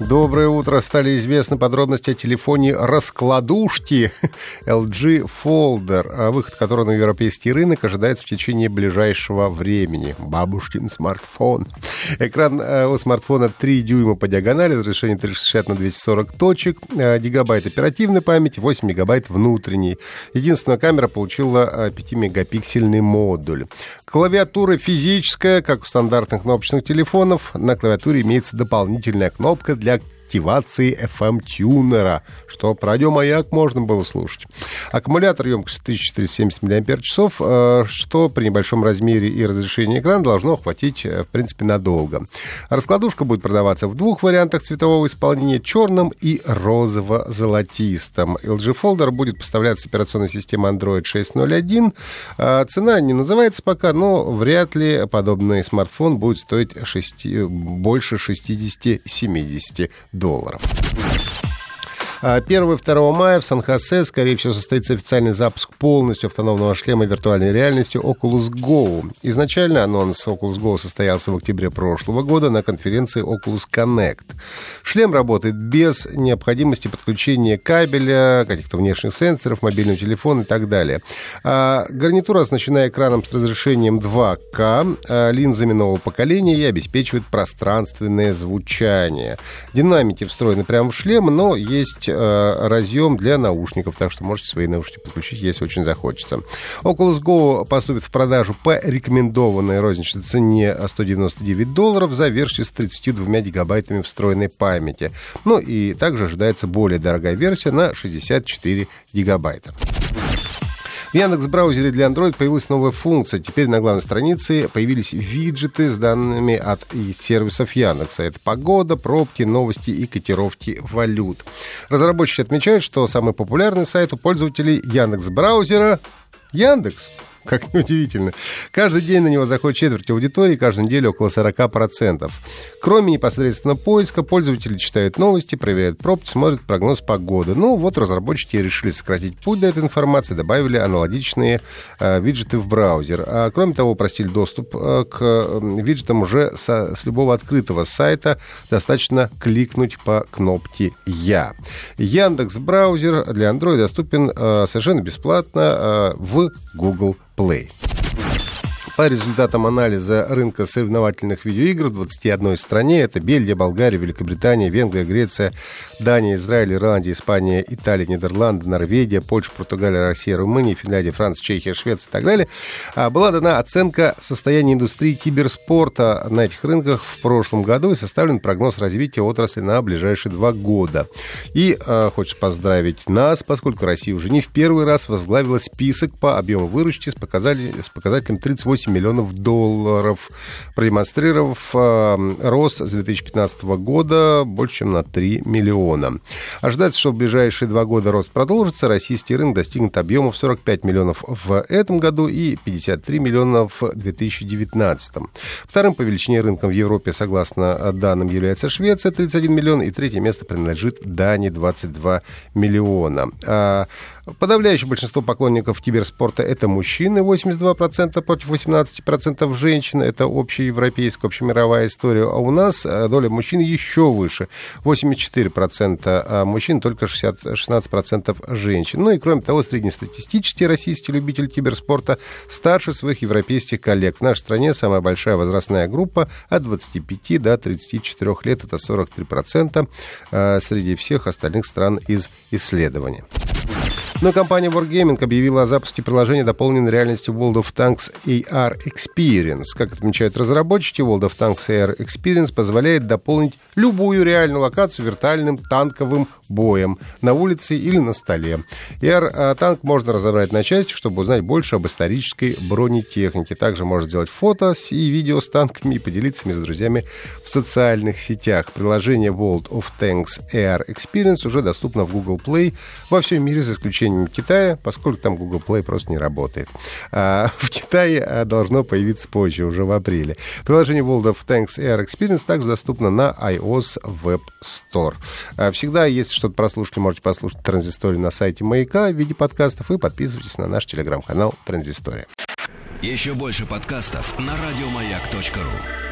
Доброе утро. Стали известны подробности о телефоне раскладушки LG Folder, а выход которого на европейский рынок ожидается в течение ближайшего времени. Бабушкин смартфон. Экран э, у смартфона 3 дюйма по диагонали, разрешение 360 на 240 точек, э, гигабайт оперативной памяти, 8 мегабайт внутренней. Единственная камера получила 5-мегапиксельный модуль. Клавиатура физическая, как у стандартных кнопочных телефонов. На клавиатуре имеется дополнительная кнопка для Black активации FM-тюнера, что по радиомаяк можно было слушать. Аккумулятор емкостью 1470 мАч, э, что при небольшом размере и разрешении экрана должно хватить, э, в принципе, надолго. Раскладушка будет продаваться в двух вариантах цветового исполнения, черным и розово-золотистым. LG Folder будет поставляться операционной системой Android 6.0.1. Э, цена не называется пока, но вряд ли подобный смартфон будет стоить 6, больше 60-70 долларов долларов. 1-2 мая в Сан-Хосе, скорее всего, состоится официальный запуск полностью автономного шлема виртуальной реальности Oculus Go. Изначально анонс Oculus Go состоялся в октябре прошлого года на конференции Oculus Connect. Шлем работает без необходимости подключения кабеля, каких-то внешних сенсоров, мобильного телефона и так далее. А гарнитура оснащена экраном с разрешением 2К, а линзами нового поколения и обеспечивает пространственное звучание. Динамики встроены прямо в шлем, но есть э, разъем для наушников, так что можете свои наушники подключить, если очень захочется. Oculus Go поступит в продажу по рекомендованной розничной цене 199 долларов за версию с 32 гигабайтами встроенной памяти. Ну и также ожидается более дорогая версия на 64 гигабайта. В Яндекс браузере для Android появилась новая функция. Теперь на главной странице появились виджеты с данными от сервисов Яндекса. Это погода, пробки, новости и котировки валют. Разработчики отмечают, что самый популярный сайт у пользователей Яндекс браузера Яндекс. Как неудивительно. Каждый день на него заходит четверть аудитории, каждую неделю около 40%. Кроме непосредственно поиска, пользователи читают новости, проверяют пробки, смотрят прогноз погоды. Ну вот разработчики решили сократить путь до этой информации, добавили аналогичные э, виджеты в браузер. А, кроме того, упростили доступ э, к э, виджетам уже со, с любого открытого сайта. Достаточно кликнуть по кнопке «Я». Яндекс браузер для Android доступен э, совершенно бесплатно э, в Google Play. По результатам анализа рынка соревновательных видеоигр в 21 стране, это Бельгия, Болгария, Великобритания, Венгрия, Греция, Дания, Израиль, Ирландия, Испания, Италия, Нидерланды, Норвегия, Польша, Португалия, Россия, Румыния, Финляндия, Франция, Чехия, Швеция и так далее, а, была дана оценка состояния индустрии киберспорта на этих рынках в прошлом году и составлен прогноз развития отрасли на ближайшие два года. И э, хочется поздравить нас, поскольку Россия уже не в первый раз возглавила список по объему выручки с, показателем, с показателем 38 8 миллионов долларов, продемонстрировав э, рост с 2015 года больше, чем на 3 миллиона. Ожидается, что в ближайшие два года рост продолжится. Российский рынок достигнет объемов 45 миллионов в этом году и 53 миллиона в 2019. Вторым по величине рынком в Европе, согласно данным, является Швеция, 31 миллион, и третье место принадлежит Дании, 22 миллиона. Подавляющее большинство поклонников киберспорта это мужчины, 82% против 18% женщин. Это общеевропейская, общемировая история. А у нас э, доля мужчин еще выше. 84% а мужчин, только 60, 16% женщин. Ну и кроме того, среднестатистический российский любитель киберспорта старше своих европейских коллег. В нашей стране самая большая возрастная группа от 25 до 34 лет. Это 43% э, среди всех остальных стран из исследования. Но компания Wargaming объявила о запуске приложения дополненной реальности World of Tanks AR Experience. Как отмечают разработчики, World of Tanks AR Experience позволяет дополнить любую реальную локацию виртуальным танковым боем на улице или на столе. AR-танк можно разобрать на части, чтобы узнать больше об исторической бронетехнике. Также можно сделать фото и видео с танками и поделиться ими с друзьями в социальных сетях. Приложение World of Tanks AR Experience уже доступно в Google Play во всем мире, за исключением исключением Китая, поскольку там Google Play просто не работает. А в Китае а, должно появиться позже, уже в апреле. Приложение World of Tanks Air Experience также доступно на iOS Web Store. А всегда, если что-то прослушать, можете послушать Транзисторию на сайте Маяка в виде подкастов и подписывайтесь на наш телеграм-канал Транзистория. Еще больше подкастов на радиомаяк.ру